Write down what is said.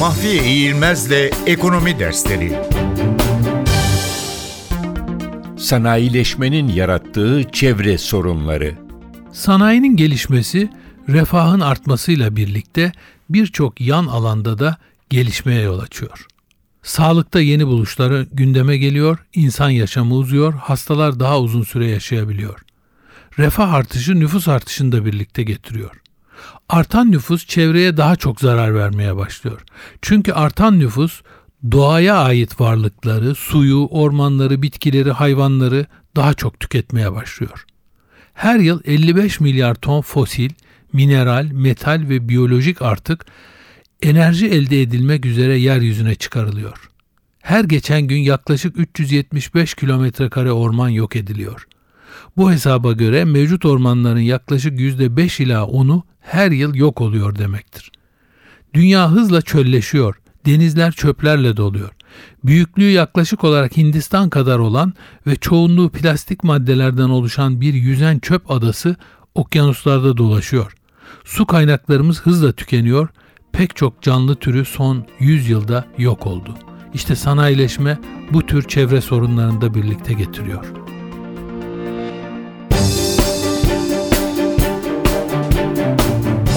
Mahfiye İğilmez'le Ekonomi Dersleri Sanayileşmenin yarattığı çevre sorunları Sanayinin gelişmesi, refahın artmasıyla birlikte birçok yan alanda da gelişmeye yol açıyor. Sağlıkta yeni buluşları gündeme geliyor, insan yaşamı uzuyor, hastalar daha uzun süre yaşayabiliyor. Refah artışı nüfus artışını da birlikte getiriyor. Artan nüfus çevreye daha çok zarar vermeye başlıyor. Çünkü artan nüfus doğaya ait varlıkları, suyu, ormanları, bitkileri, hayvanları daha çok tüketmeye başlıyor. Her yıl 55 milyar ton fosil, mineral, metal ve biyolojik artık enerji elde edilmek üzere yeryüzüne çıkarılıyor. Her geçen gün yaklaşık 375 kilometre kare orman yok ediliyor. Bu hesaba göre mevcut ormanların yaklaşık %5 ila 10'u her yıl yok oluyor demektir. Dünya hızla çölleşiyor, denizler çöplerle doluyor. Büyüklüğü yaklaşık olarak Hindistan kadar olan ve çoğunluğu plastik maddelerden oluşan bir yüzen çöp adası okyanuslarda dolaşıyor. Su kaynaklarımız hızla tükeniyor, pek çok canlı türü son 100 yılda yok oldu. İşte sanayileşme bu tür çevre sorunlarını da birlikte getiriyor.